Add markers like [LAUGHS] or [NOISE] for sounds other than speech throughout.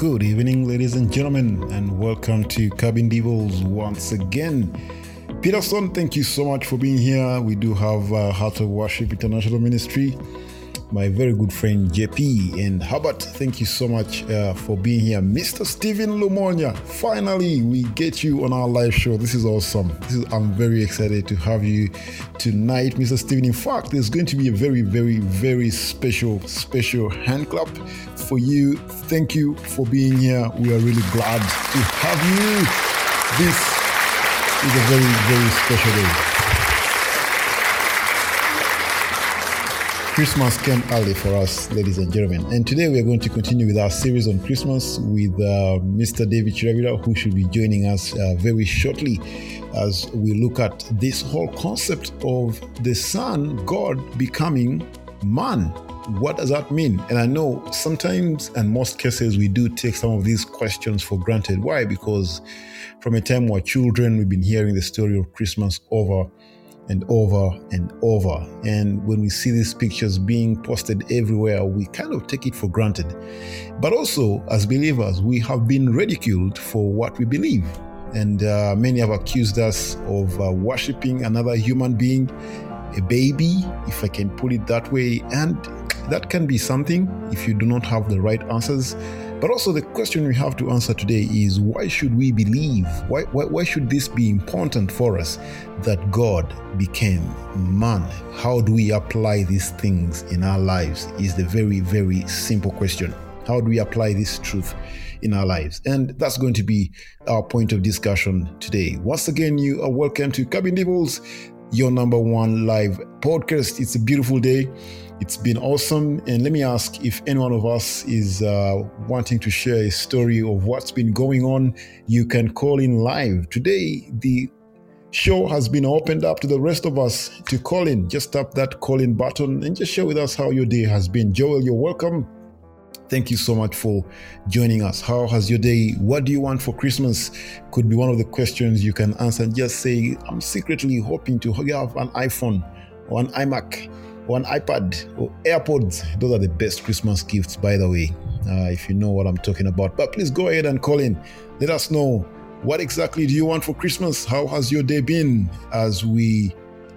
Good evening, ladies and gentlemen, and welcome to Cabin Devils once again. Peterson, thank you so much for being here. We do have uh, Heart of Worship International Ministry my very good friend JP. And Herbert, thank you so much uh, for being here. Mr. Stephen Lumonia, finally, we get you on our live show. This is awesome. This is, I'm very excited to have you tonight, Mr. Stephen. In fact, there's going to be a very, very, very special, special hand clap for you. Thank you for being here. We are really glad to have you. This is a very, very special day. Christmas came early for us, ladies and gentlemen. And today we are going to continue with our series on Christmas with uh, Mr. David Chiravira, who should be joining us uh, very shortly as we look at this whole concept of the Son, God, becoming man. What does that mean? And I know sometimes, and most cases, we do take some of these questions for granted. Why? Because from a time we're children, we've been hearing the story of Christmas over and over and over. And when we see these pictures being posted everywhere, we kind of take it for granted. But also, as believers, we have been ridiculed for what we believe. And uh, many have accused us of uh, worshiping another human being, a baby, if I can put it that way. And that can be something if you do not have the right answers. But also, the question we have to answer today is why should we believe? Why, why, why should this be important for us that God became man? How do we apply these things in our lives? Is the very, very simple question. How do we apply this truth in our lives? And that's going to be our point of discussion today. Once again, you are welcome to Cabin Devils, your number one live podcast. It's a beautiful day. It's been awesome. And let me ask if any one of us is uh, wanting to share a story of what's been going on, you can call in live. Today, the show has been opened up to the rest of us to call in. Just tap that call in button and just share with us how your day has been. Joel, you're welcome. Thank you so much for joining us. How has your day? What do you want for Christmas? Could be one of the questions you can answer. Just say, I'm secretly hoping to have an iPhone or an iMac or an iPad or AirPods. Those are the best Christmas gifts, by the way, uh, if you know what I'm talking about. But please go ahead and call in. Let us know what exactly do you want for Christmas? How has your day been as we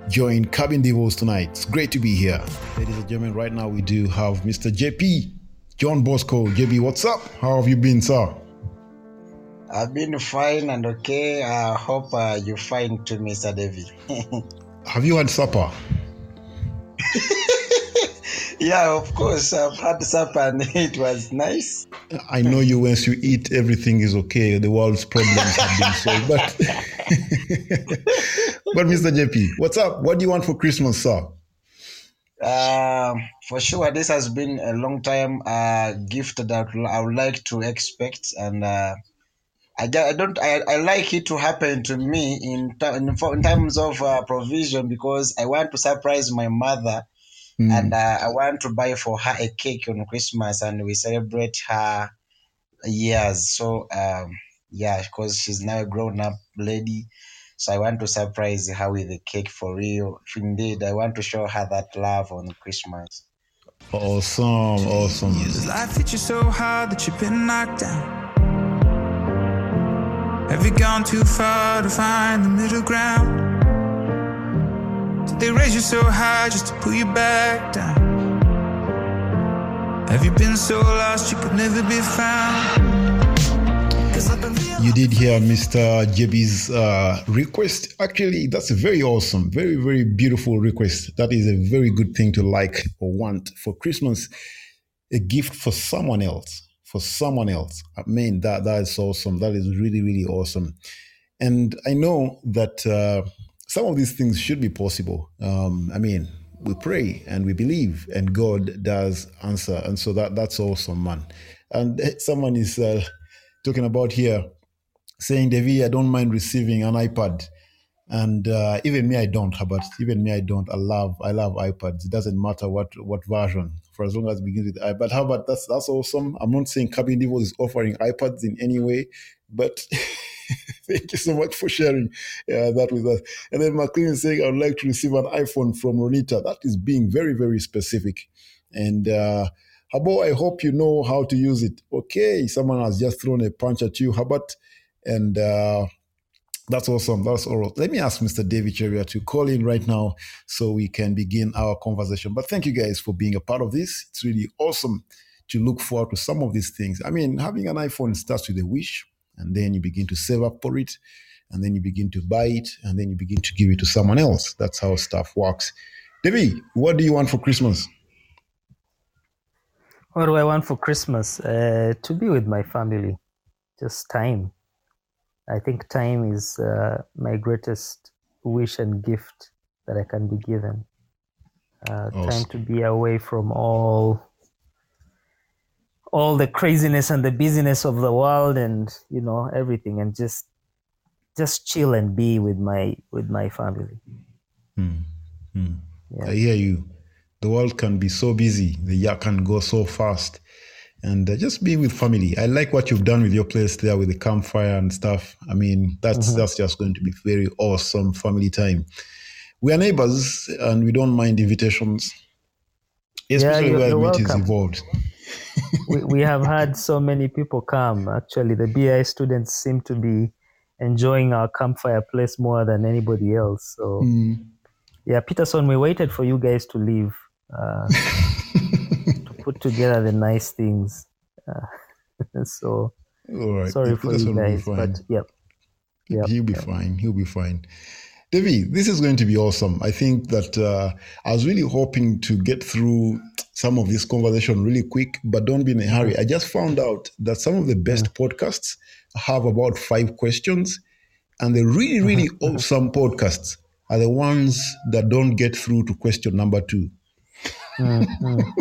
join Cabin Devils tonight? It's great to be here. Ladies and gentlemen, right now we do have Mr. JP, John Bosco. JB, what's up? How have you been, sir? I've been fine and okay. I hope uh, you're fine too, Mr. David. [LAUGHS] have you had supper? [LAUGHS] yeah, of course. I've had supper and [LAUGHS] it was nice. I know you once you eat, everything is okay. The world's problems have been solved. But, [LAUGHS] but Mr. JP, what's up? What do you want for Christmas, sir? Uh, for sure, this has been a long time uh, gift that I would like to expect, and uh, I, I don't I, I like it to happen to me in in, in terms of uh, provision because I want to surprise my mother Mm. And uh, I want to buy for her a cake on Christmas and we celebrate her years. So, um, yeah, because she's now a grown up lady. So I want to surprise her with a cake for real. Indeed, I want to show her that love on Christmas. Awesome, awesome. Does life hit you so hard that you've been knocked down? Have you gone too far to find the middle ground? Did They raise you so high just to pull you back down. Have you been so lost you could never be found? You did hear Mr. JB's uh, request. Actually, that's very awesome, very, very beautiful request. That is a very good thing to like or want for Christmas. A gift for someone else, for someone else. I mean, that that is awesome. That is really, really awesome. And I know that uh, some of these things should be possible. Um, I mean, we pray and we believe, and God does answer, and so that that's awesome, man. And [LAUGHS] someone is uh, talking about here, saying, "Devi, I don't mind receiving an iPad." And uh, even me i don't but even me i don't i love i love ipads it doesn't matter what what version for as long as it begins with ipad how about that's that's awesome i'm not saying cabin devil is offering ipads in any way but [LAUGHS] Thank you so much for sharing uh, that with us. And then McLean is saying, I would like to receive an iPhone from Ronita. That is being very, very specific. And uh, Habo, I hope you know how to use it. Okay, someone has just thrown a punch at you, Habat, and uh, that's awesome. That's all. Let me ask Mr. David Cheria to call in right now so we can begin our conversation. But thank you guys for being a part of this. It's really awesome to look forward to some of these things. I mean, having an iPhone starts with a wish, and then you begin to save up for it, and then you begin to buy it, and then you begin to give it to someone else. That's how stuff works. David, what do you want for Christmas? What do I want for Christmas? Uh, to be with my family, just time I think time is uh, my greatest wish and gift that I can be given. Uh, Awesome. Time to be away from all all the craziness and the busyness of the world and you know everything and just just chill and be with my with my family. Hmm. Hmm. Yeah. I hear you. The world can be so busy, the year can go so fast. And uh, just being with family. I like what you've done with your place there with the campfire and stuff. I mean, that's Mhm. that's just going to be very awesome family time. We are neighbors and we don't mind invitations, especially you're- where it is involved. [LAUGHS] we, we have had so many people come. Actually, the BI students seem to be enjoying our campfire place more than anybody else. So Hmm. yeah, Peterson, we waited for you guys to leave uh, [LAUGHS] put together the nice things. Uh, [LAUGHS] so All right. sorry If for you guys, but yep. Yep, He'll be fine. He'll be fine. David, this is going to be awesome. I think that uh, I was really hoping to get through some of this conversation really quick, but don't be in a hurry. I just found out that some of the best podcasts have about five questions, and the really, really awesome podcasts are the ones that don't get through to question number two. Mm, mm.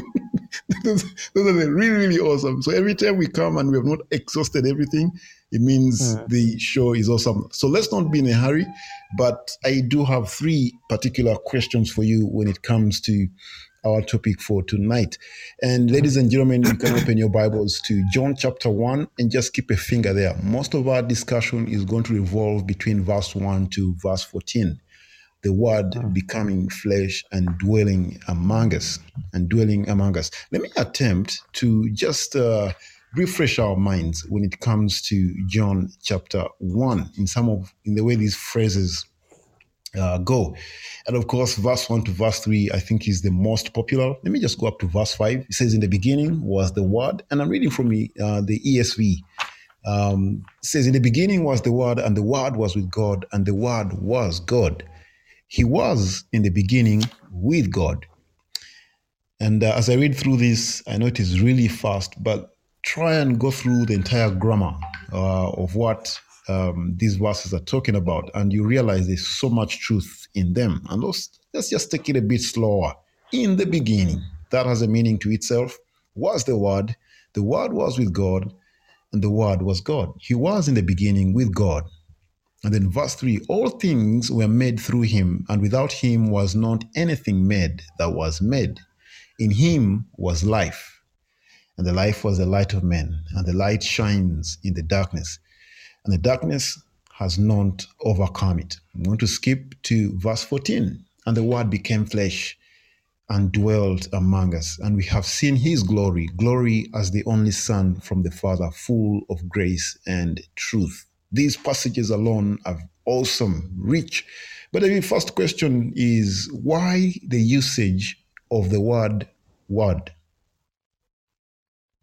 Those, [LAUGHS] those are really, really awesome. So every time we come and we have not exhausted everything, it means Mm. the show is awesome. So let's not be in a hurry. But I do have three particular questions for you when it comes to our topic for tonight. And ladies and gentlemen, you can open your Bibles to John chapter 1 and just keep a finger there. Most of our discussion is going to revolve between verse 1 to verse 14 the word becoming flesh and dwelling among us and dwelling among us. Let me attempt to just uh, refresh our minds when it comes to john chapter 1 in some of in the way these phrases uh, go. And of course verse 1 to verse 3 i think is the most popular. Let me just go up to verse 5 it says in the beginning was the word and i'm reading from the, uh, the esv um, it says in the beginning was the word and the word was with god and the word was god he was in the beginning with God. And uh, as I read through this, I know it is really fast, but try and go through the entire grammar uh, of what um, these verses are talking about, and you realize there's so much truth in them. And let's, let's just take it a bit slower. In the beginning, that has a meaning to itself, was the Word. The Word was with God, and the Word was God. He was in the beginning with God. And then verse 3 All things were made through him, and without him was not anything made that was made. In him was life, and the life was the light of men, and the light shines in the darkness, and the darkness has not overcome it. I'm going to skip to verse 14. And the word became flesh and dwelt among us, and we have seen his glory, glory as the only Son from the Father, full of grace and truth. These passages alone are awesome, rich. But the first question is why the usage of the word word?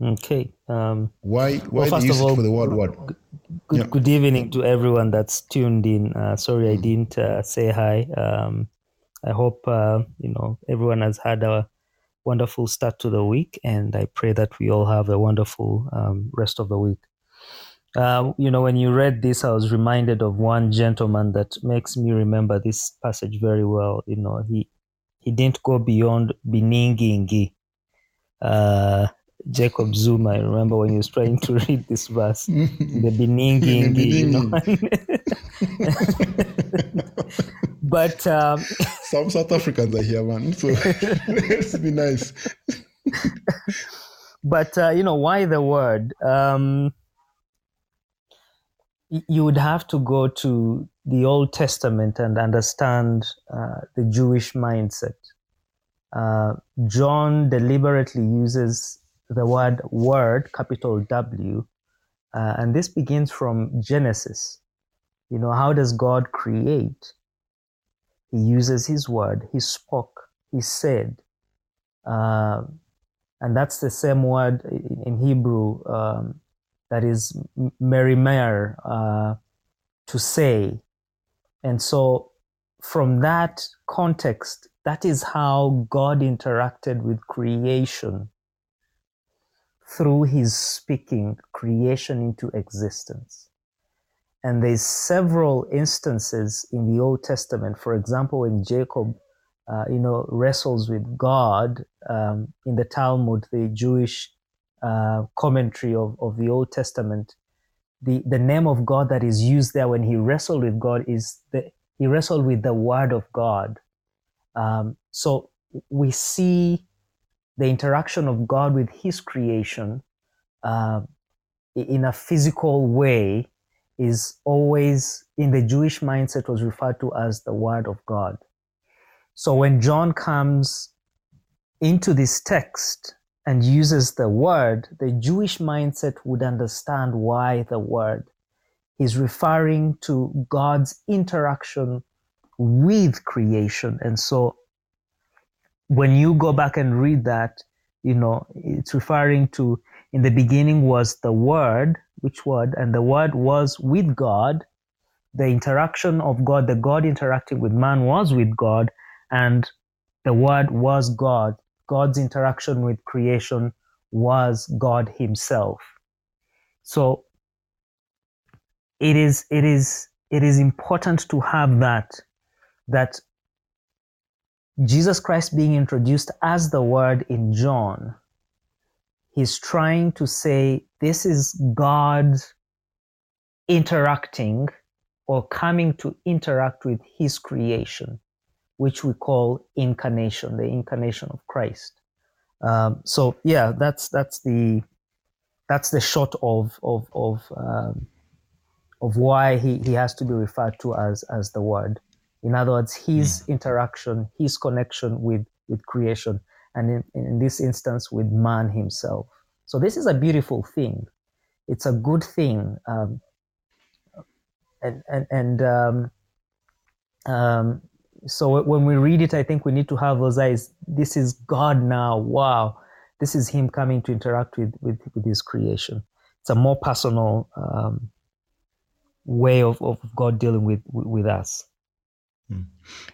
Okay. Um, Why why Well, the usage all, for the word word? good, Yeah. good evening to everyone that's tuned in. Uh, sorry I didn't uh, say hi. Um, I hope uh, you know everyone has had a wonderful start to the week, and I pray that we all have a wonderful um, rest of the week. Uh, you know, when you read this, I was reminded of one gentleman that makes me remember this passage very well. You know, he he didn't go beyond Biningingi. Uh, Jacob Zuma, I remember when he was trying to [LAUGHS] read this verse, [LAUGHS] the Biningingi, you know. [LAUGHS] but um, Some South Africans are here, man. So let's be nice. but uh, you know why the word um, you would have to go to the old testament and understand uh, the jewish mindset uh, john deliberately uses the word word, capital W, uh, and this begins from Genesis. You know, how does God create? He uses His word, He spoke, He said. Uh, and that's the same word in, in Hebrew um, that is merimer, uh, to say. And so, from that context, that is how God interacted with creation through his speaking creation into existence. And there's several instances in the Old Testament. For example, when Jacob, uh, you know, wrestles with God um, in the Talmud, the Jewish uh, commentary of, of the Old Testament, the, the name of God that is used there when he wrestled with God is the, he wrestled with the Word of God. Um, so we see the interaction of God with His creation uh, in a physical way is always in the Jewish mindset was referred to as the Word of God. So when John comes into this text and uses the word, the Jewish mindset would understand why the word is referring to God's interaction with creation. And so when you go back and read that, you know, it's referring to in the beginning was the word, which word, and the word was with God. The interaction of God, the God interacting with man was with God, and the word was God. God's interaction with creation was God Himself. So it is it is it is important to have that that Jesus Christ being introduced as the Word in John, he's trying to say this is God interacting or coming to interact with his creation which we call incarnation, the incarnation of Christ. Um, so yeah, that's that's the that's the short of of of um, of why he, he has to be referred to as as the Word. In other words, his mm. interaction, his connection with with creation, and in, in this instance, with man himself. So this is a beautiful thing. It's a good thing, um, and and and um, um, so when we read it, I think we need to have those eyes. This is God now. Wow. This is Him coming to interact with, with, with His creation. It's a more personal um, way of, of God dealing with, with us. Hmm.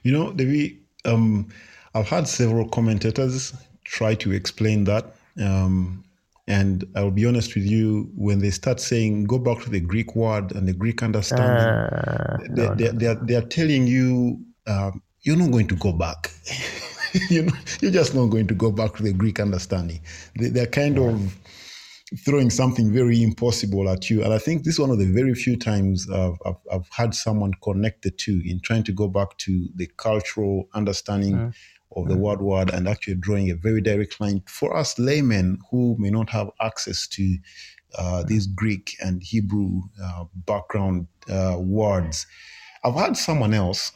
You know, Debbie, um, I've had several commentators try to explain that. Um, and I'll be honest with you, when they start saying, go back to the Greek word and the Greek understanding, uh, they, no, they, no. They, are, they, are, telling you um, you're not going to go back. [LAUGHS] you know, you're just not going to go back to the Greek understanding. They, they're kind yeah. of throwing something very impossible at you. And I think this is one of the very few times I've, I've, I've had someone connect the two in trying to go back to the cultural understanding mm. of the mm. word word and actually drawing a very direct line for us laymen who may not have access to uh, these Greek and Hebrew uh, background uh, words. I've had someone else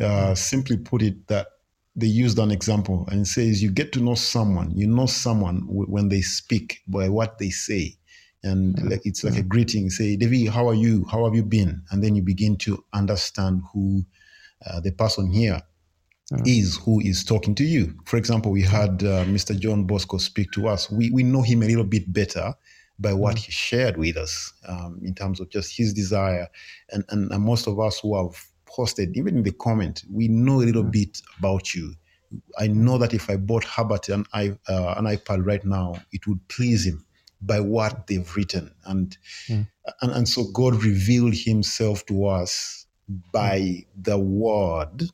uh, simply put it that they used an example and says you get to know someone. You know someone w- when they speak by what they say. And mm-hmm. like it's like a greeting. Say david how are you? How have you been? And then you begin to understand who uh, the person here mm-hmm. is who is talking to you. For example we had uh, mr john bosco speak to us. We, we know him a little bit better by what he shared with us um, in terms of just his desire. And, and, and most of us who have posted, even in the comment, we know a little bit about you. I know that if I bought Herbert an, uh, an iPad right now, it would please him by what they've written. And, mm. and, and so God revealed himself to us by mm. the word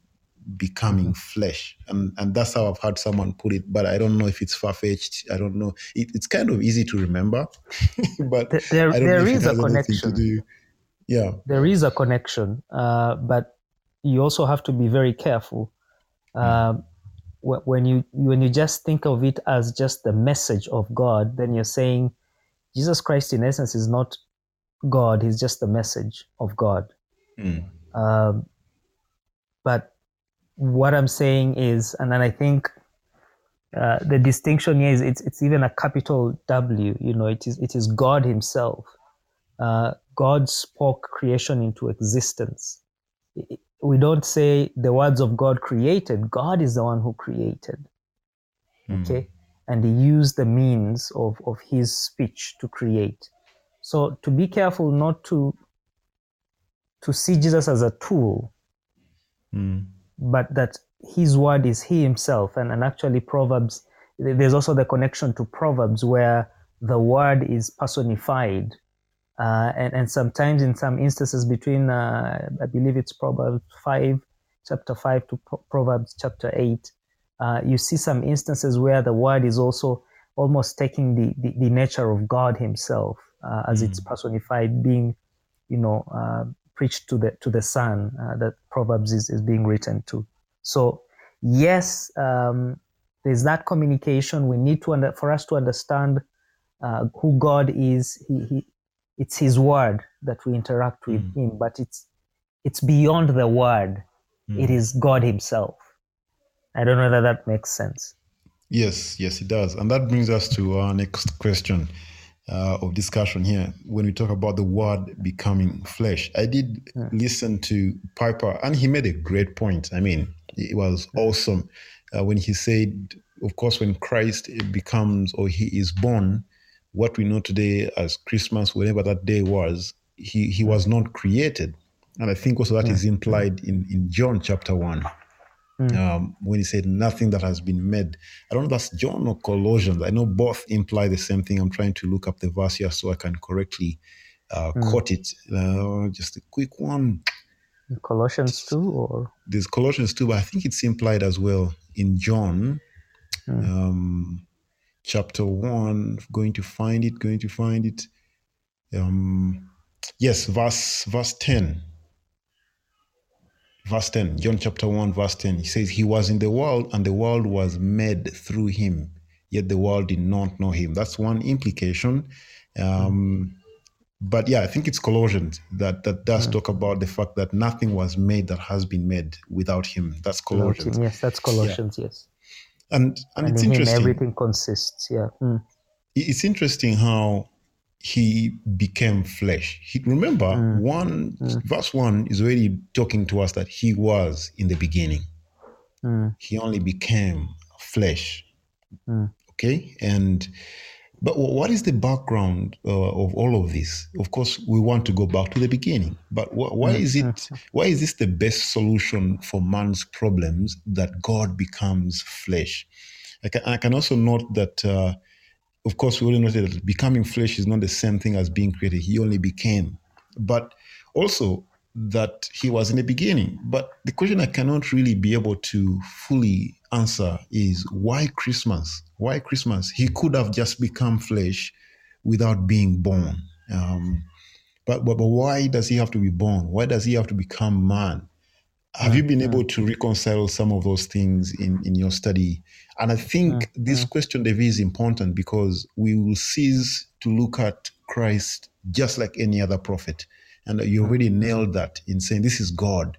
becoming mm-hmm. flesh. And, and that's how I've had someone put it, but I don't know if it's far fetched. I don't know. It, it's kind of easy to remember, but there, there is a connection yeah there is a connection uh, but you also have to be very careful uh, when you when you just think of it as just the message of god then you're saying jesus christ in essence is not god he's just the message of god mm. um, but what i'm saying is and then i think uh, the distinction here is it's, it's even a capital W. You know, it is it is God Himself. Uh, God spoke creation into existence. We don't say the words of God created. God is the one who created. Mm. Okay, and He used the means of of His speech to create. So to be careful not to to see Jesus as a tool, Mm. but that his word is he himself and, and actually proverbs there's also the connection to proverbs where the word is personified uh, and, and sometimes in some instances between uh, i believe it's proverbs 5 chapter 5 to Pro- proverbs chapter 8 uh, you see some instances where the word is also almost taking the, the, the nature of god himself uh, as it's personified being you know uh, preached to the to the son uh, that proverbs is, is being written to so yes, um, there's that communication. We need to under, for us to understand uh, who God is. He, he, it's His word that we interact with Mm. Him, but it's it's beyond the word. Mm. It is God Himself. I don't know whether that makes sense. Yes, yes, it does. And that brings us to our next question uh, of discussion here. When we talk about the word becoming flesh, I did listen to Piper, and he made a great point. I mean, it was awesome uh, when he said, of course, when Christ becomes or he is born, what we know today as Christmas, whatever that day was, he, he was not created. And I think also that is implied in, in John chapter 1 um, when he said nothing that has been made. I don't know if that's John or Colossians. I know both imply the same thing. I'm trying to look up the verse here so I can correctly uh, quote it. Uh, just a quick one. Colossians two or There's Colossians 2, but I think it's implied as well in John um, chapter 1. Going to find it, going to find it. Um, yes, verse verse 10. Verse 10, John chapter 1, verse 10. He says, He was in the world, and the world was made through him, yet the world did not know him. That's one implication. Um, but yeah, I think it's Colossians that, that does talk about the fact that nothing was made that has been made without him. That's Colossians. yes, that's Colossians. Yes, And, and, and it's interesting. everything consists. Yeah. Mm. it's interesting how he became flesh. He, remember, one verse one is already talking to us that he was in the beginning. Mm. He only became flesh. Mm. Okay, and but what is the background uh, of all of this? Of course, we want to go back to the beginning. But wh- why is it? Why is this the best solution for man's problems? That God becomes flesh. I can, I can also note that. Uh, of course, we already noted that becoming flesh is not the same thing as being created. He only became. But also that he was in the beginning. But the question I cannot really be able to fully answer is why Christmas? Why Christmas? He could have just become flesh without being born. Um, but, but but why does he have to be born? Why does he have to become man? Have you been mm-hmm. able to reconcile some of those things in, in your study? And I think mm-hmm. this question, David, is important because we will cease to look at Christ just like any other prophet. And you already mm-hmm. nailed that in saying this is God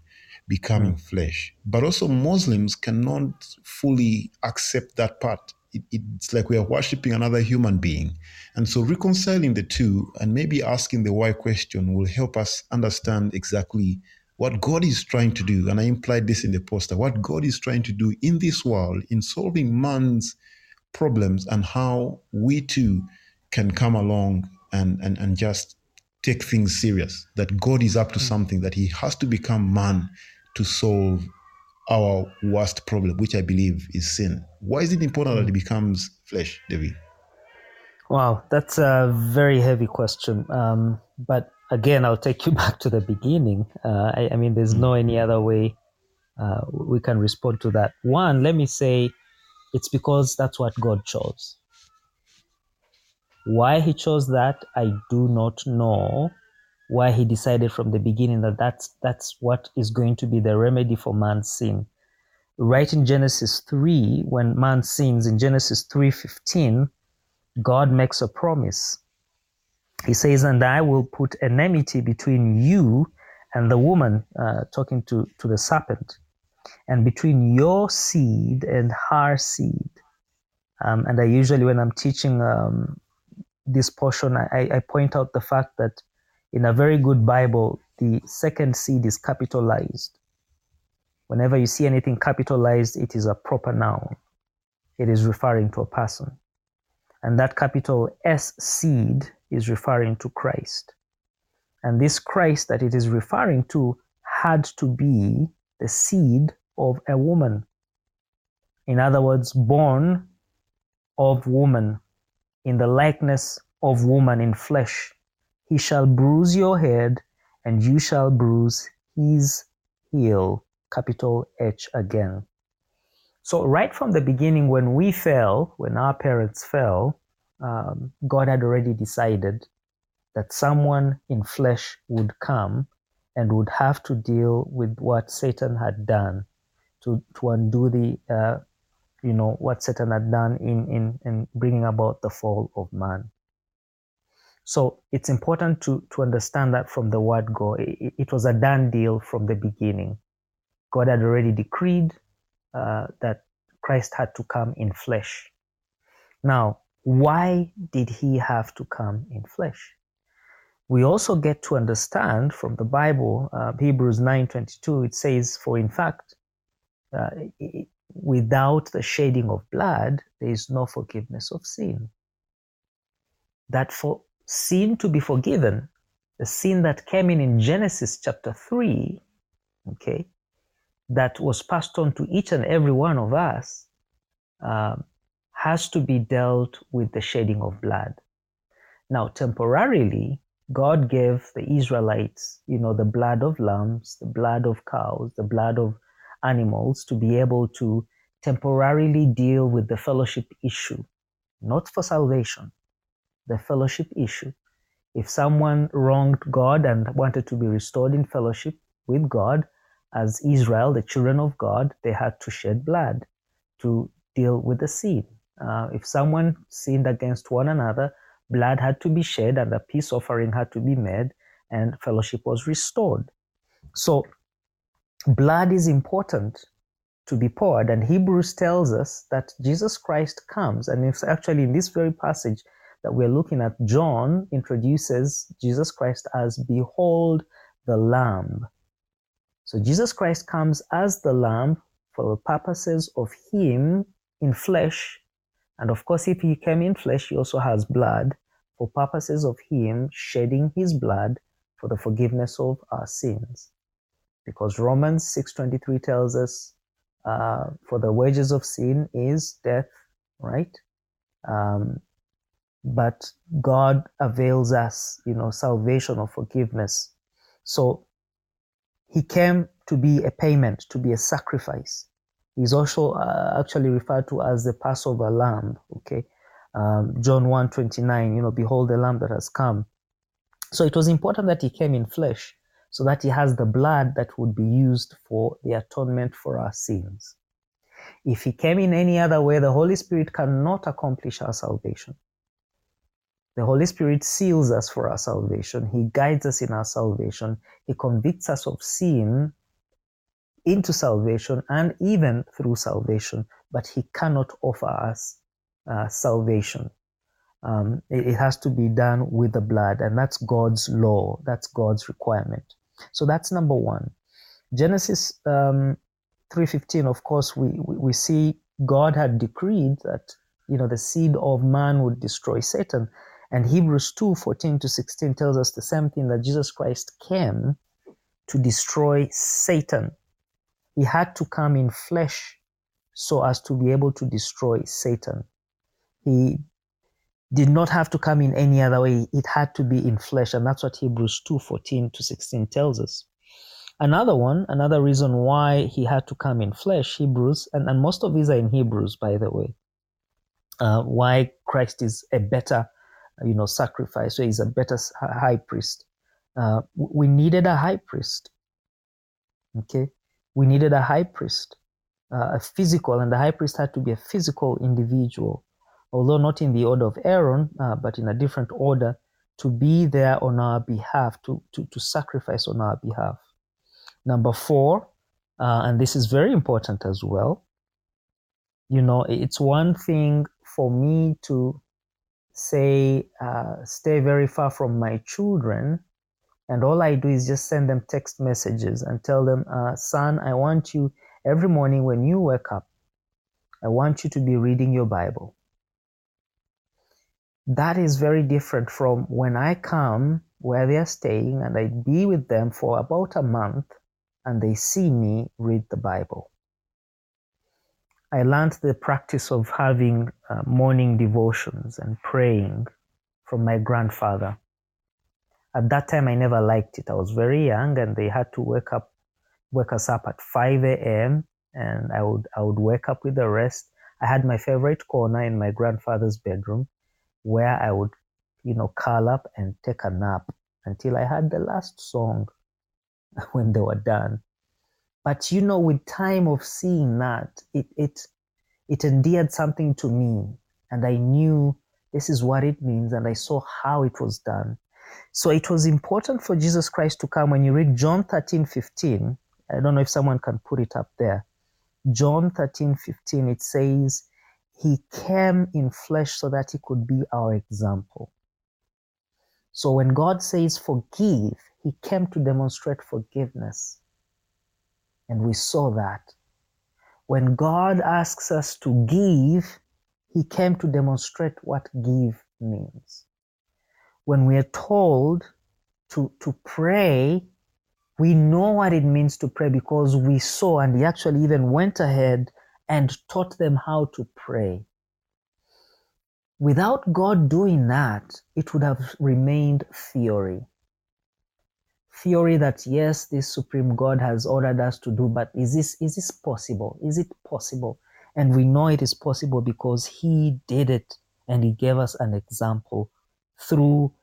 becoming hmm. flesh. But also, Muslims cannot fully accept that part. It, it's like we are worshiping another human being. And so, reconciling the two and maybe asking the why question will help us understand exactly what God is trying to do. And I implied this in the poster what God is trying to do in this world in solving man's problems and how we too can come along and, and, and just take things serious. That God is up to something, that He has to become man to solve our worst problem, which I believe is sin. Why is it important that He becomes flesh, David? Wow, that's a very heavy question. Um, but again, I'll take you [LAUGHS] back to the beginning. Uh, I, I mean, there's no any other way uh, we can respond to that. One, let me say it's because that's what God chose. Why He chose that, I do not know. Why He decided from the beginning that that's, that's what is going to be the remedy for man's sin. Right in Genesis 3, when man sins in Genesis 3:15, God makes a promise. He says, And I will put enmity between you and the woman, uh, talking to, to the serpent, and between your seed and her seed. Um, and I usually, when I'm teaching um, this portion, I, I point out the fact that in a very good Bible, the second seed is capitalized. Whenever you see anything capitalized, it is a proper noun. It is referring to a person. And that capital S seed is referring to Christ. And this Christ that it is referring to had to be the seed of a woman. In other words, born of woman, in the likeness of woman in flesh. He shall bruise your head, and you shall bruise his heel. Capital H again. So, right from the beginning, when we fell, when our parents fell, um, God had already decided that someone in flesh would come and would have to deal with what Satan had done to, to undo the, uh, you know, what Satan had done in, in, in bringing about the fall of man. So it's important to, to understand that from the word go. It, it was a done deal from the beginning. God had already decreed uh, that Christ had to come in flesh. Now, why did he have to come in flesh? We also get to understand from the Bible, uh, Hebrews 9:22, it says, "For in fact, uh, without the shedding of blood, there is no forgiveness of sin." That for sin to be forgiven, the sin that came in in Genesis chapter 3, okay, that was passed on to each and every one of us, um, has to be dealt with the shedding of blood. Now, temporarily, God gave the Israelites, you know, the blood of lambs, the blood of cows, the blood of animals to be able to temporarily deal with the fellowship issue, not for salvation, the fellowship issue. If someone wronged God and wanted to be restored in fellowship with God, as Israel, the children of God, they had to shed blood to deal with the sin. Uh, if someone sinned against one another, blood had to be shed and a peace offering had to be made and fellowship was restored. So, blood is important to be poured, and Hebrews tells us that Jesus Christ comes, and it's actually in this very passage that we're looking at, John introduces Jesus Christ as Behold the Lamb. So Jesus Christ comes as the Lamb for the purposes of Him in flesh. And of course, if He came in flesh, He also has blood for purposes of Him shedding His blood for the forgiveness of our sins. Because Romans 6.23 tells us, uh, for the wages of sin is death, right? Um, but God avails us, you know, salvation or forgiveness. So he came to be a payment, to be a sacrifice. He's also uh, actually referred to as the Passover lamb, okay? Um, John 1 29, you know, behold the lamb that has come. So it was important that he came in flesh so that he has the blood that would be used for the atonement for our sins. If he came in any other way, the Holy Spirit cannot accomplish our salvation. The Holy Spirit seals us for our salvation. He guides us in our salvation. He convicts us of sin into salvation and even through salvation, but He cannot offer us uh, salvation. Um, it, it, has to be done with the blood, and that's God's law. That's God's requirement. So that's number one. Genesis um, 3.15, of course, we, we, we see God had decreed that you know the seed of man would destroy Satan. And Hebrews 2 14 to 16 tells us the same thing that Jesus Christ came to destroy Satan. He had to come in flesh so as to be able to destroy Satan. He did not have to come in any other way. It had to be in flesh. And that's what Hebrews 2 14 to 16 tells us. Another one, another reason why he had to come in flesh, Hebrews, and, and most of these are in Hebrews, by the way. Uh, why Christ is a better you know, sacrifice. So he's a better high priest. Uh, we needed a high priest. Okay, we needed a high priest, uh, a physical, and the high priest had to be a physical individual, although not in the order of Aaron, uh, but in a different order, to be there on our behalf, to to, to sacrifice on our behalf. Number four, uh, and this is very important as well. You know, it's one thing for me to say, uh, stay very far from my children. And all I do is just send them text messages and tell them, uh, son, I want you every morning when you wake up, I want you to be reading your Bible. That is very different from when I come where they are staying and I be with them for about a month and they see me read the Bible. I learned the practice of having uh, morning devotions and praying from my grandfather. At that time, I never liked it. I was very young, and they had to wake up, wake us up at 5 a.m. And I would, I would wake up with the rest. I had my favorite corner in my grandfather's bedroom, where I would, you know, curl up and take a nap until I had the last song [LAUGHS] when they were done. But you know, with time of seeing that, it it it endeared something to me, and I knew this is what it means, and I saw how it was done. So it was important for Jesus Christ to come. When you read John 13, 15, I don't know if someone can put it up there. John 13, 15, it says, He came in flesh so that He could be our example. So when God says forgive, He came to demonstrate forgiveness. And we saw that. When God asks us to give, He came to demonstrate what give means. When we are told to, to pray, we know what it means to pray because we saw, and He actually even went ahead and taught them how to pray. Without God doing that, it would have remained theory theory that yes, this supreme God has ordered us to do, but is this is this possible? Is it possible? And we know it is possible because He did it and He gave us an example through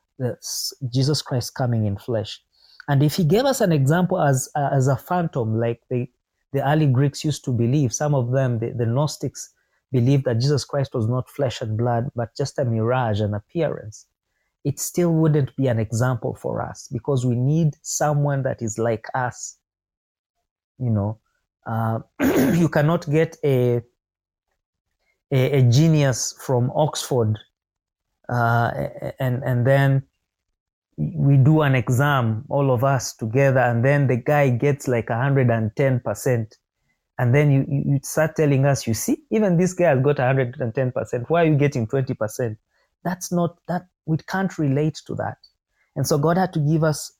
Jesus Christ coming in flesh. And if He gave us an example as as a phantom, like the the early Greeks used to believe, some of them, the, the Gnostics, believed that Jesus Christ was not flesh and blood, but just a mirage, an appearance it still wouldn't be an example for us because we need someone that is like us. You know, uh, [CLEARS THROAT] you cannot get a, a, a genius from Oxford, uh, and and then we do an exam, all of us together, and then the guy gets like hundred and then you, you start telling us, you see, even this guy has got hundred and ten percent. Why are you getting twenty percent? That's not that we can't relate to that. And so God had to give us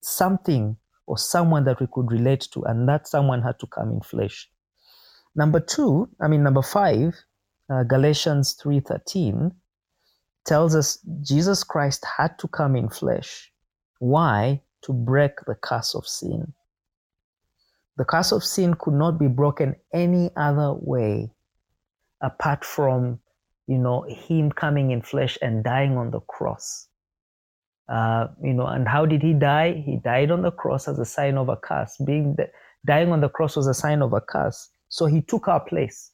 something or someone that we could relate to, and that someone had to come in flesh. Number two, I mean number five, uh, Galatians three thirteen tells us Jesus Christ had to come in flesh. Why? To break the curse of sin. The curse of sin could not be broken any other way apart from you know, him coming in flesh and dying on the cross. Uh, you know, and how did he die? He died on the cross as a sign of a curse. Being the, dying on the cross was a sign of a curse. So he took our place.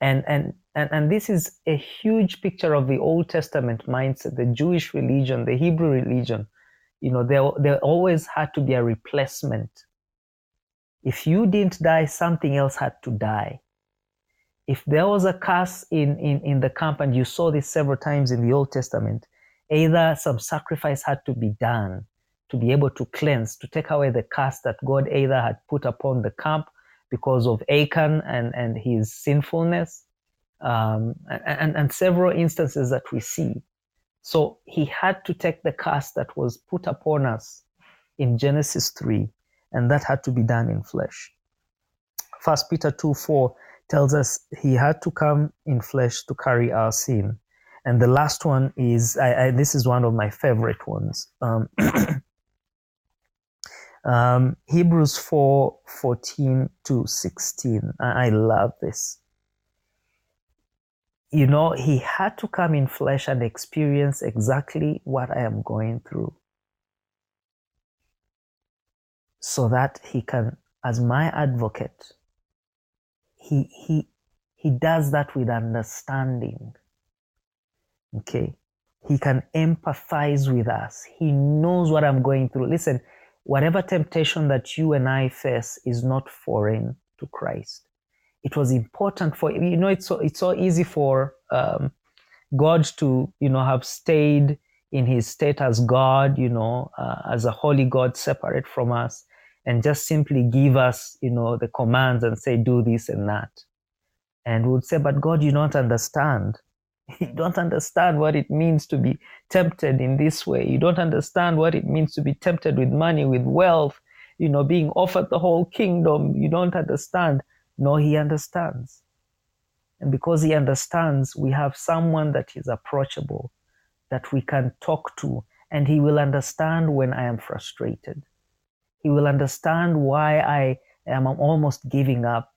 And and and, and this is a huge picture of the Old Testament mindset, the Jewish religion, the Hebrew religion. You know, there, there always had to be a replacement. If you didn't die, something else had to die if there was a curse in, in, in the camp, and you saw this several times in the Old Testament, either some sacrifice had to be done to be able to cleanse, to take away the curse that God either had put upon the camp because of Achan and, and his sinfulness, um, and, and several instances that we see. So he had to take the curse that was put upon us in Genesis 3, and that had to be done in flesh. First Peter 2 4 tells us he had to come in flesh to carry our sin. And the last one is I, I, this is one of my favorite ones. Um, [COUGHS] um, Hebrews 4 14 to 16. I, I love this. You know, he had to come in flesh and experience exactly what I am going through. So that he can, as my advocate, he he he does that with understanding. Okay? He can empathize with us. He knows what i'm going through. Listen whatever temptation that you and i face is not foreign to christ it was important for you know it's so it's so easy for um, God to you know have stayed in His state as God, you know, uh, as a holy God, separate from us, and just simply give us you know the commands and say do this and that, and we would say, but God, you don't understand. [LAUGHS] You don't understand what it means to be tempted in this way. You don't understand what it means to be tempted with money, with wealth, you know, being offered the whole kingdom. You don't understand. No, he understands. And because he understands, we have someone that is approachable, that we can talk to, and he will understand when I am frustrated. He will understand why I am almost giving up,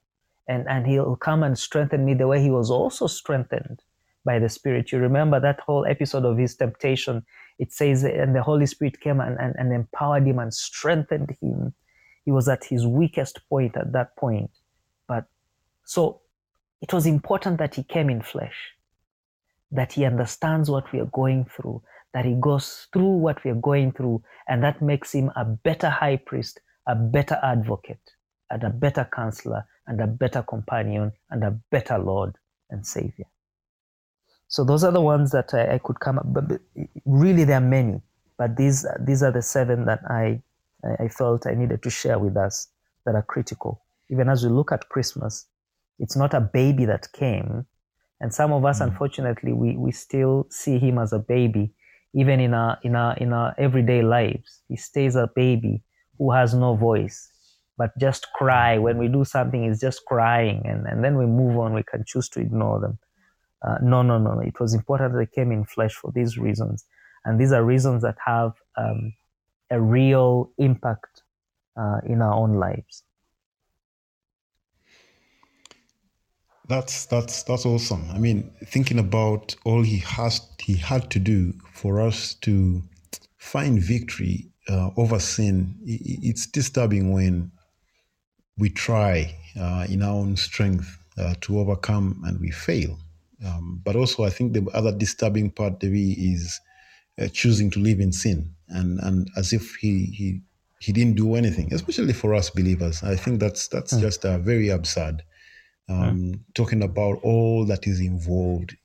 and, and he'll come and strengthen me the way he was also strengthened by the Spirit. You remember that whole episode of his temptation. It says, and the Holy Spirit came and, and, and empowered him and strengthened him. He was at his weakest point at that point. But so it was important that he came in flesh, that he understands what we are going through, that he goes through what we are going through, and that makes him a better high priest, a better advocate, and a better counselor, and a better companion, and a better Lord and Savior. So those are the ones that I, I could come up. But really, there are many, but these these are the seven that I I felt I needed to share with us that are critical. Even as we look at Christmas, it's not a baby that came, and some of us, mm. unfortunately, we we still see him as a baby, even in our in our in our everyday lives. He stays a baby who has no voice, but just cry when we do something. He's just crying, and and then we move on. We can choose to ignore them uh, no, no, no. It was important that they came in flesh for these reasons. And these are reasons that have um, a real impact uh, in our own lives. That's that's that's awesome. I mean, thinking about all he has he had to do for us to find victory uh, over sin, it's disturbing when we try uh, in our own strength uh, to overcome and we fail. Um, but also, I think the other disturbing part, Devi, is uh, choosing to live in sin and, and as if he, he he didn't do anything, especially for us believers. I think that's that's mm. just uh, very absurd. Um, mm. Talking about all that is involved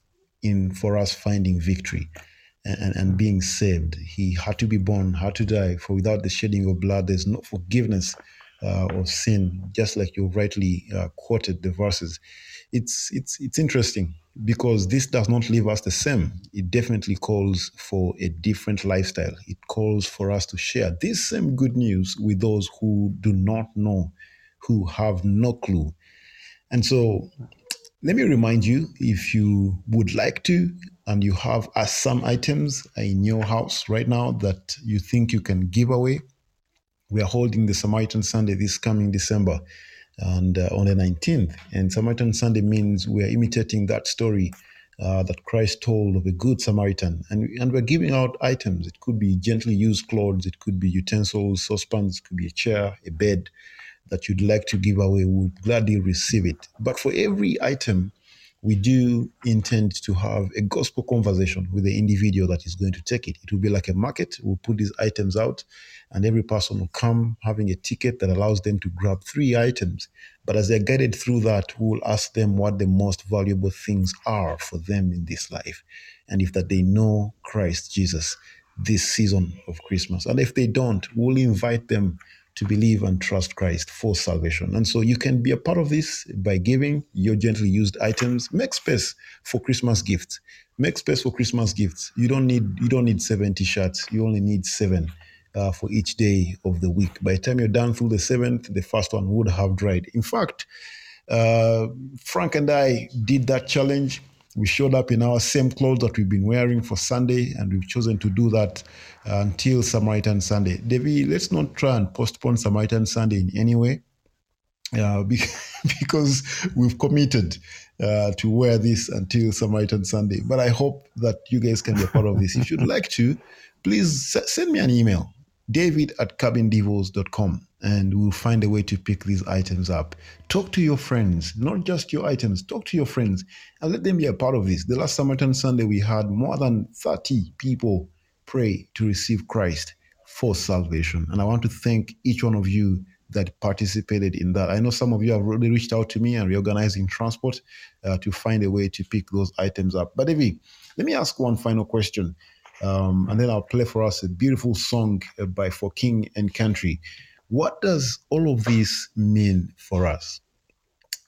in for us finding victory and, and, and, being saved. He had to be born, had to die. For without the shedding of blood, there's no forgiveness uh, of sin. Just like you rightly uh, quoted the verses, it's it's it's interesting because this does not leave us the same. It definitely calls for a different lifestyle. It calls for us to share this same good news with those who do not know, who have no clue. And so, let me remind you if you would like to, and you have uh, some items in your house right now that you think you can give away, we are holding the Samaritan Sunday this coming December and uh, on the 19th. And Samaritan Sunday means we are imitating that story uh, that Christ told of a good Samaritan. And, and we're giving out items. It could be gently used clothes, it could be utensils, saucepans, it could be a chair, a bed that you'd like to give away. We would gladly receive it. But for every item, we do intend to have a gospel conversation with the individual that is going to take it. It will be like a market. We'll put these items out, and every person will come having a ticket that allows them to grab three items. But as they're guided through that, we'll ask them what the most valuable things are for them in this life, and if that they know Christ Jesus this season of Christmas. And if they don't, we'll invite them to believe and trust Christ for salvation. And so you can be a part of this by giving your gently used items. Make space for Christmas gifts. Make space for Christmas gifts. You don't need you don't need 70 shirts. You only need seven uh, for each day of the week. By the time you're done through the seventh, the first one would have dried. In fact, uh, Frank and I did that challenge we showed up in our same clothes that we've been wearing for Sunday, and we've chosen to do that until Samaritan Sunday. Devi, let's not try and postpone Samaritan Sunday in any way, uh, [LAUGHS] because we've committed uh, to wear this until Samaritan Sunday. But I hope that you guys can be a part of this. if you'd like to, please send me an email, david at cabindevils.com and we'll find a way to pick these items up. Talk to your friends, not just your items, talk to your friends and let them be a part of this. The last Samaritan Sunday, we had more than 30 people pray to receive Christ for salvation. And I want to thank each one of you that participated in that. I know some of you have already reached out to me and reorganizing transport uh, to find a way to pick those items up. But Devi, let me ask one final question, um, and then I'll play for us a beautiful song uh, by For King and Country. What does all of this mean for us?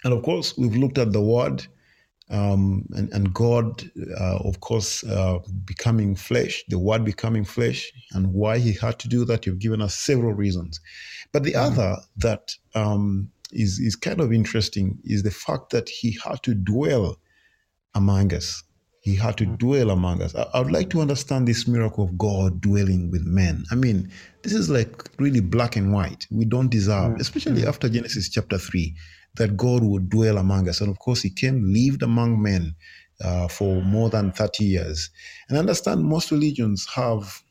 And of course, we've looked at the word um, and, and God, uh, of course, uh, becoming flesh, the Word becoming flesh, and why He had to do that. You've given us several reasons. But the mm-hmm. other that um, is is kind of interesting is the fact that He had to dwell among us. He had to mm-hmm. dwell among us. I, I would like to understand this miracle of God dwelling with men. I mean, this is like really black and white. We don't deserve, mm-hmm. especially after Genesis chapter 3 that God would dwell among us. And of course, he came, lived among men uh, for more than 30 years. And understand most religions have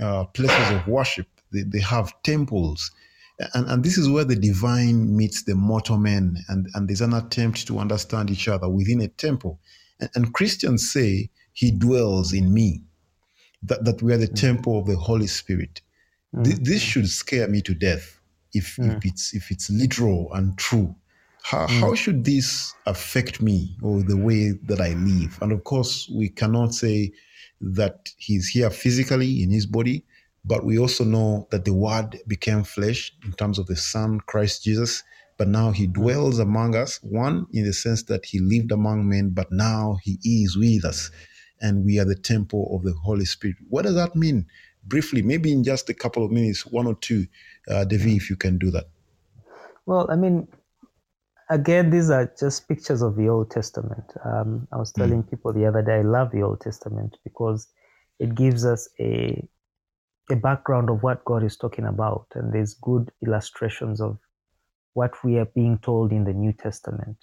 uh, places of worship, they, they have temples. And, and this is where the divine meets the mortal man, and, and there's an attempt to understand each other within a temple. And, Christians say, He dwells in me, that, that we are the mm-hmm. temple of the Holy Spirit. Mm-hmm. This, this should scare me to death if, mm-hmm. if, mm. it's, if it's literal and true. How, mm. how should this affect me or the way that I live? And of course, we cannot say that he's here physically in his body, but we also know that the word became flesh in terms of the Son, Christ Jesus. But now he dwells among us, one in the sense that he lived among men, but now he is with us. And we are the temple of the Holy Spirit. What does that mean? Briefly, maybe in just a couple of minutes, one or two, uh, Devi, if you can do that. Well, I mean, again, these are just pictures of the Old Testament. Um, I was hmm. telling mm. people the other day, I love the Old Testament because it gives us a a background of what God is talking about, and there's good illustrations of what we are being told in the New Testament.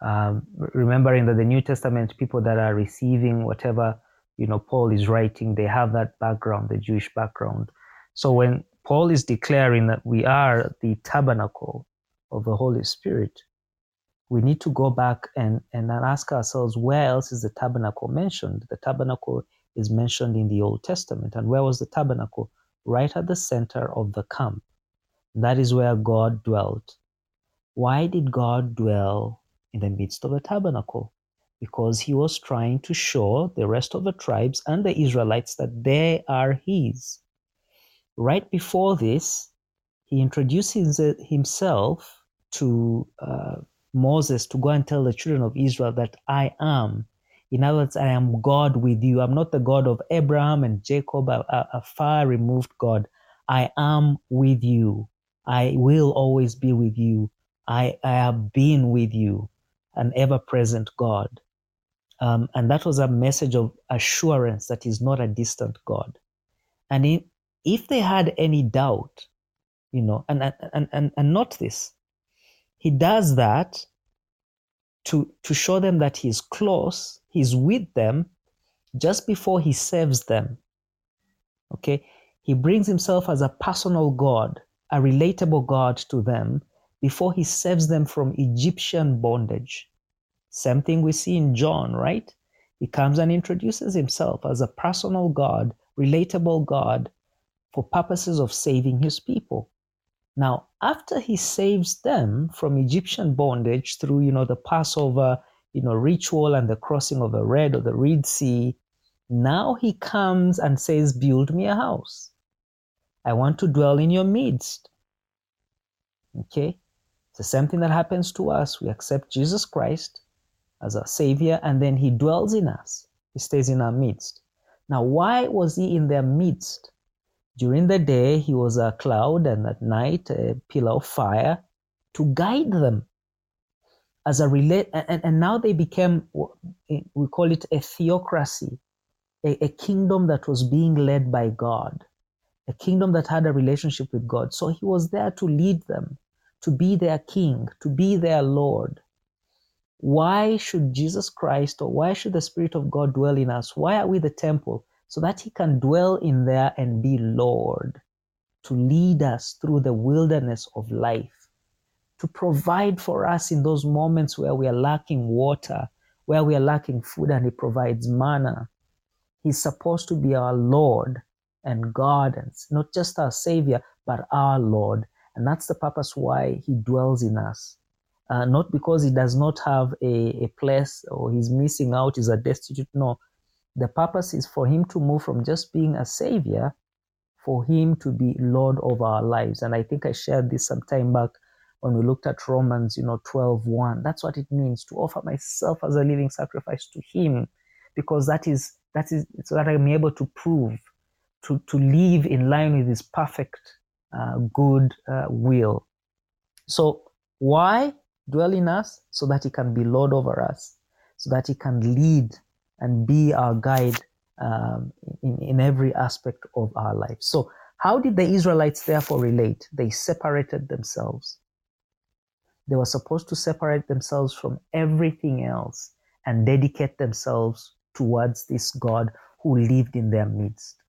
Um, remembering that the New Testament people that are receiving whatever you know Paul is writing, they have that background, the Jewish background. So when Paul is declaring that we are the tabernacle, of the Holy Spirit, we need to go back and, and ask ourselves where else is the tabernacle mentioned? The tabernacle is mentioned in the Old Testament. And where was the tabernacle? Right at the center of the camp. That is where God dwelt. Why did God dwell in the midst of the tabernacle? Because he was trying to show the rest of the tribes and the Israelites that they are his. Right before this, he introduces himself to uh, Moses to go and tell the children of Israel that I am. In other words, I am God with you. I'm not the God of Abraham and Jacob, a, a far removed God. I am with you. I will always be with you. I, I have been with you, an ever present God. Um, and that was a message of assurance that he's not a distant God. And in, if they had any doubt, you know, and, and, and, and not this, he does that to, to show them that he's close, he's with them just before he saves them. Okay? He brings himself as a personal God, a relatable God to them before he saves them from Egyptian bondage. Same thing we see in John, right? He comes and introduces himself as a personal God, relatable God for purposes of saving his people. Now, after he saves them from Egyptian bondage through, you know, the Passover, you know, ritual and the crossing of the Red or the Red Sea, now he comes and says, Build me a house. I want to dwell in your midst. Okay? It's the same thing that happens to us. We accept Jesus Christ as our Savior, and then He dwells in us. He stays in our midst. Now, why was He in their midst? During the day, he was a cloud, and at night, a pillar of fire to guide them. As a relate, and, and now they became, eh, we call it a theocracy, a, a kingdom that was being led by God, a kingdom that had a relationship with God. So he was there to lead them, to be their king, to be their Lord. Why should Jesus Christ or why should the Spirit of God dwell in us? Why are we the temple? so that He can dwell in there and be Lord, to lead us through the wilderness of life, to provide for us in those moments where we are lacking water, where we are lacking food, and He provides manna. He's supposed to be our Lord and God, and not just our Savior, but our Lord. And that's the purpose why he dwells in us. Uh, not because he does not have a, a place or he's missing out, He's a destitute. No. The purpose is for him to move from just being a savior, for him to be Lord of our lives. And I think I shared this some time back when we looked at Romans, you know, 12 1. That's what it means to offer myself as a living sacrifice to him, because that is that is so that I'm able to prove, to, to live in line with his perfect uh, good uh, will. So why dwell in us? So that he can be Lord over us, so that he can lead and be our guide um, in, in every aspect of our life. So how did the Israelites therefore relate? They separated themselves. They were supposed to separate themselves from everything else and dedicate themselves towards this God who lived in their midst.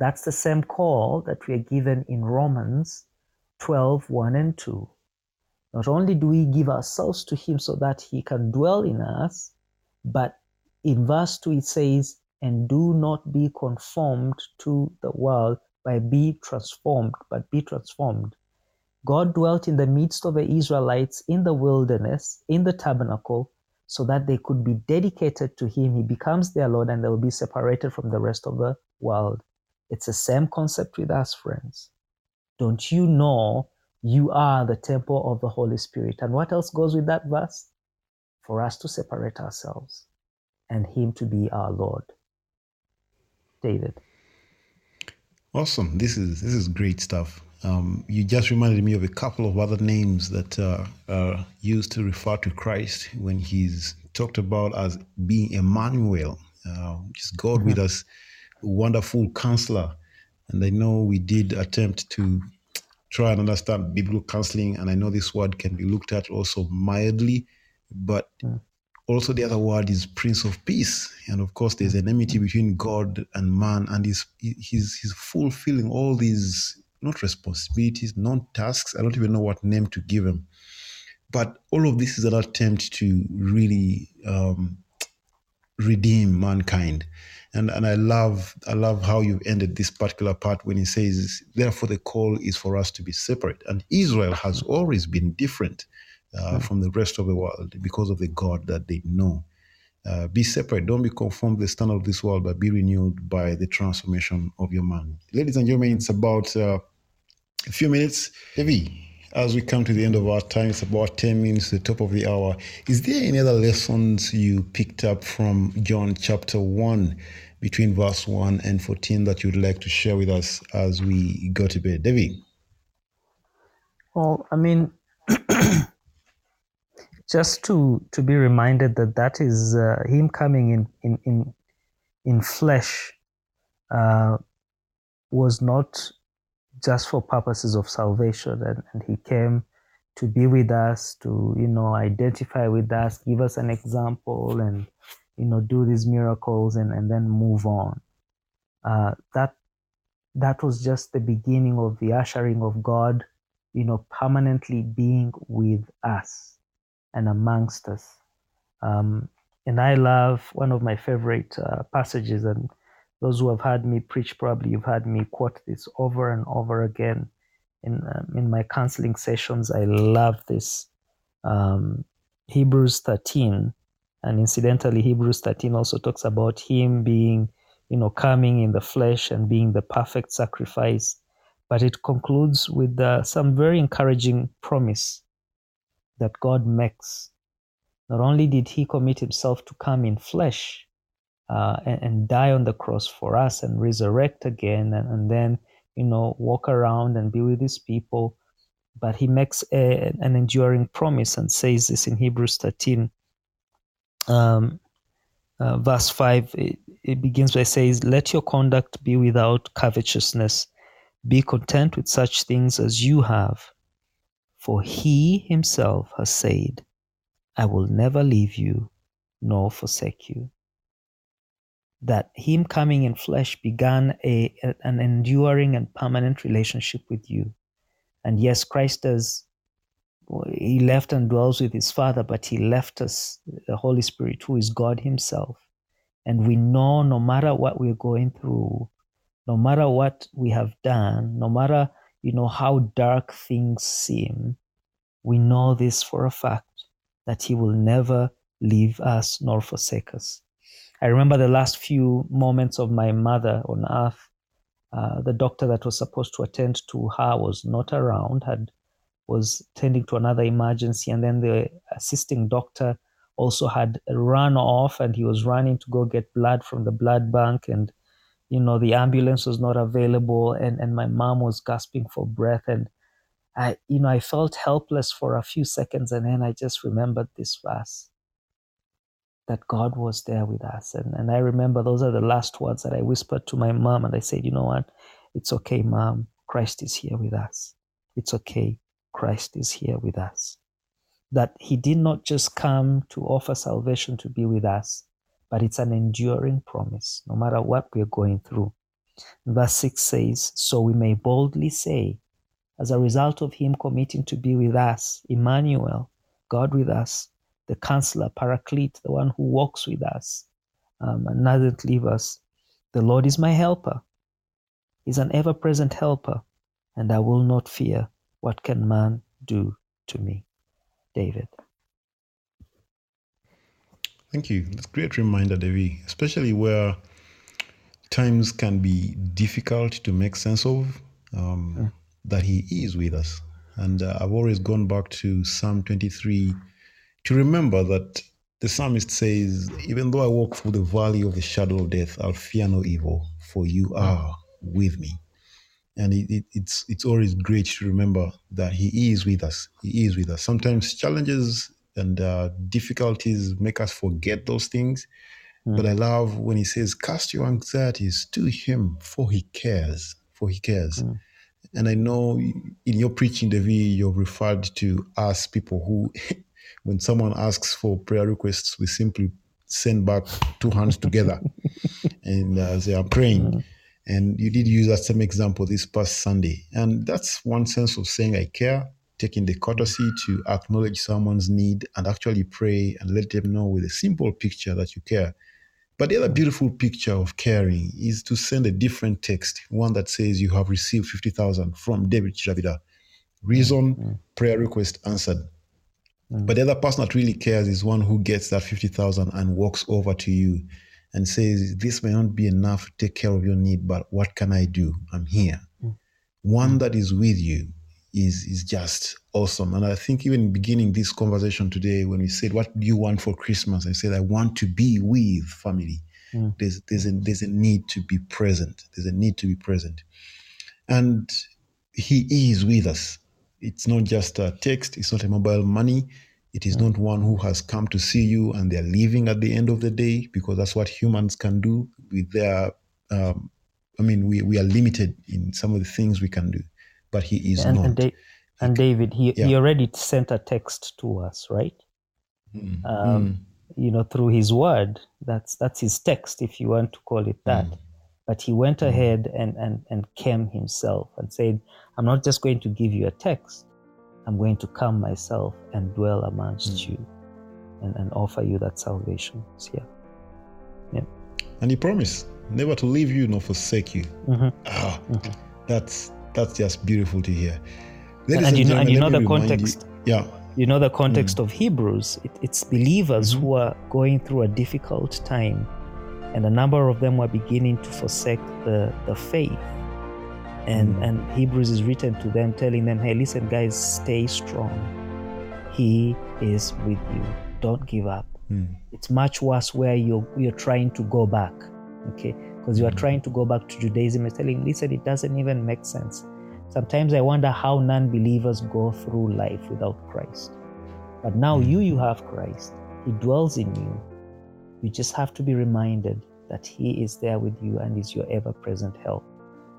That's the same call that we are given in Romans 12 1 and 2. Not only do we give ourselves to Him so that He can dwell in us, but in verse 2 it says, And do not be conformed to the world by be transformed, but be transformed God dwelt in the midst of the Israelites in the wilderness, in the tabernacle, so that they could be dedicated to Him. He becomes their Lord and they will be separated from the rest of the world. It's the same concept with us, friends. Don't you know you are the temple of the Holy Spirit? And what else goes with that verse? For us to separate ourselves and Him to be our Lord. David. Awesome. This is this is great stuff. Um, you just reminded me of a couple of other names that uh, are used to refer to Christ when he's talked about as being Emmanuel, uh, which is God mm-hmm. with us, wonderful counselor. And I know we did attempt to try and understand biblical counseling, and I know this word can be looked at also mildly, but mm. also the other word is Prince of Peace. And of course, there's an enmity between God and man, and he's, he's, he's fulfilling all these not responsibilities, not tasks. I don't even know what name to give him. But all of this is an attempt to really um, redeem mankind. And and I love I love how you've ended this particular part when he says, therefore the call is for us to be separate. And Israel has always been different uh, mm. from the rest of the world because of the God that they know. Uh, be separate. Don't be conformed to the standard of this world, but be renewed by the transformation of your mind. Ladies and gentlemen, it's about uh, a few minutes. Heavy. As we come to the end of our time, it's about 10 minutes the top of the hour. Is there any other lessons you picked up from John chapter 1 between verse 1 and 14 that you'd like to share with us as we go to bed? Devi? Well, I mean, [CLEARS THROAT] just to to be reminded that that is uh, him coming in in in in flesh uh, was not just for purposes of salvation. And, and he came to be with us, to, you know, identify with us, give us an example and, you know, do these miracles and, and then move on. Uh, that, that was just the beginning of the ushering of God, you know, permanently being with us and amongst us. Um, and I love one of my favorite uh, passages, and those who have heard me preach, probably you've heard me quote this over and over again in um, in my counseling sessions. I love this um, Hebrews 13, and incidentally, Hebrews 13 also talks about him being, you know, coming in the flesh and being the perfect sacrifice. But it concludes with uh, some very encouraging promise that God makes. Not only did he commit himself to come in flesh, uh, and, and, die on the cross for us and resurrect again and, and, then you know walk around and be with his people. But he makes a, an enduring promise and says this in hebrews 13 um, uh, verse 5 it, it begins by says let your conduct be without covetousness. Be content with such things as you have for he himself has said i will never leave you nor forsake you that him coming in flesh began a, an enduring and permanent relationship with you. And yes, Christ does, he left and dwells with his Father, but he left us the Holy Spirit, who is God himself. And we know no matter what we're going through, no matter what we have done, no matter you know, how dark things seem, we know this for a fact that He will never leave us nor forsake us. I remember the last few moments of my mother on earth. Uh, the doctor that was supposed to attend to her was not around, had was tending to another emergency, and then the assisting doctor also had run off, and he was running to go get blood from the blood bank, and you know the ambulance was not available, and and my mom was gasping for breath, and I you know I felt helpless for a few seconds, and then I just remembered this verse that God was there with us. And, and I remember those are the last words that I whispered to my mom. And I said, You know what? It's okay, mom. Christ is here with us. It's okay. Christ is here with us. That he did not just come to offer salvation to be with us, but it's an enduring promise, no matter what we're going through. Verse 6 says, So we may boldly say, as a result of him committing to be with us, Emmanuel, God with us, the counselor, Paraclete, the one who walks with us um, and doesn't leave us. The Lord is my helper. He's an ever present helper, and I will not fear. What can man do to me? David. Thank you. That's a great reminder, Devi, especially where times can be difficult to make sense of, um, mm. that He is with us. And uh, I've always gone back to Psalm 23 to remember that the psalmist says, Even though I walk through the valley of the shadow of death, I'll fear no evil, for you are with me. And it, it, it's it's always great to remember that He is with us. He is with us. Sometimes challenges and uh, difficulties make us forget those things. Mm. But I love when He says, Cast your anxieties to Him, for He cares. For He cares. Mm. And I know in your preaching, Devi, you've referred to us people who [LAUGHS] when someone asks for prayer requests, we simply send back two hands [LAUGHS] together and uh, they are praying. And you did use that same example this past Sunday. And that's one sense of saying, I care, taking the courtesy to acknowledge someone's need and actually pray and let them know with a simple picture that you care. But the other beautiful picture of caring is to send a different text, one that says you have received 50,000 from David Chiravida. Reason, prayer request answered. Mm. But the other person that really cares is one who gets that 50,000 and walks over to you and says, This may not be enough to take care of your need, but what can I do? I'm here. Mm. One mm. that is with you is, is just awesome. And I think even beginning this conversation today, when we said, What do you want for Christmas? I said, I want to be with family. Mm. There's, there's, a, there's a need to be present. There's a need to be present. And He is with us. It's not just a text, it's not a mobile money. It is not one who has come to see you and they're leaving at the end of the day because that's what humans can do with their. Um, I mean, we, we are limited in some of the things we can do, but he is and, not. And, da- and David, he, yeah. he already sent a text to us, right? Mm. Um, mm. You know, through his word. That's that's his text, if you want to call it that. Mm. But he went mm. ahead and, and, and came himself and said, I'm not just going to give you a text, I'm going to come myself and dwell amongst mm. you and, and offer you that salvation. So, yeah. Yeah. And he promised never to leave you nor forsake you. Mm-hmm. Oh, mm-hmm. That's that's just beautiful to hear. Ladies and, you know, and you know the context. You, yeah. You know the context mm. of Hebrews. It, it's believers mm-hmm. who are going through a difficult time, and a number of them were beginning to forsake the, the faith. And mm. and hebrews is written to them telling them hey listen guys stay strong. He is with you. Don't give up. Mm. it's much worse where you're you're trying to go back okay? Because you are mm. trying to go back to judaism and telling listen it doesn't even make sense. Sometimes i wonder how non-believers go through life without christ. But now mm. you you have christ. He dwells in you you just have to be reminded that he is there with you and is your ever-present help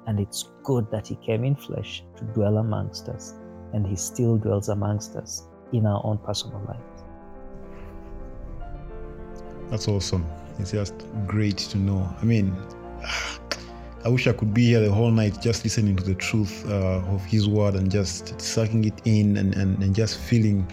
and it's good that He came in flesh to dwell amongst us, and He still dwells amongst us in our own personal lives. That's awesome. It's just great to know. I mean, I wish I could be here the whole night just listening to the truth uh, of His word and just sucking it in and, and, and just feeling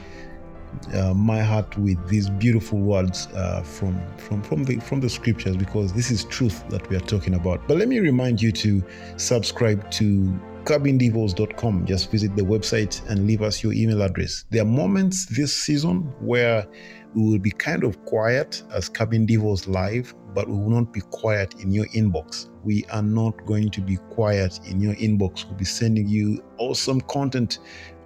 uh, my heart with these beautiful words uh, from from from the from the scriptures because this is truth that we are talking about. But let me remind you to subscribe to cabindevils.com. Just visit the website and leave us your email address. There are moments this season where we will be kind of quiet as Cabin Devils live, but we will not be quiet in your inbox. We are not going to be quiet in your inbox. We'll be sending you awesome content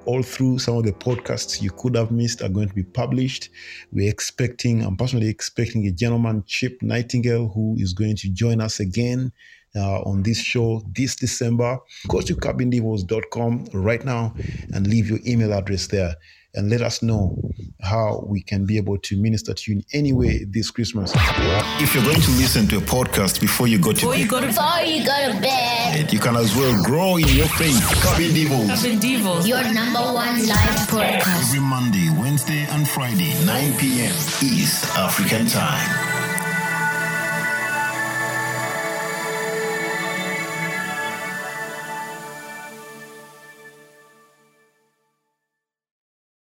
all through some of the podcasts you could have missed are going to be published. We're expecting, I'm personally expecting a gentleman, Chip Nightingale, who is going to join us again uh, on this show this December. Go to cabindevils.com right now and leave your email address there and let us know how we can be able to minister to you in any way this Christmas. If you're going to listen to a podcast before you go to Before bed, you go to Before you go to bed, you can as well grow in your faith. Cabin Devils. Cabin Devils. your number one live podcast. Every Monday, Wednesday, and Friday, 9 p.m. East African Time.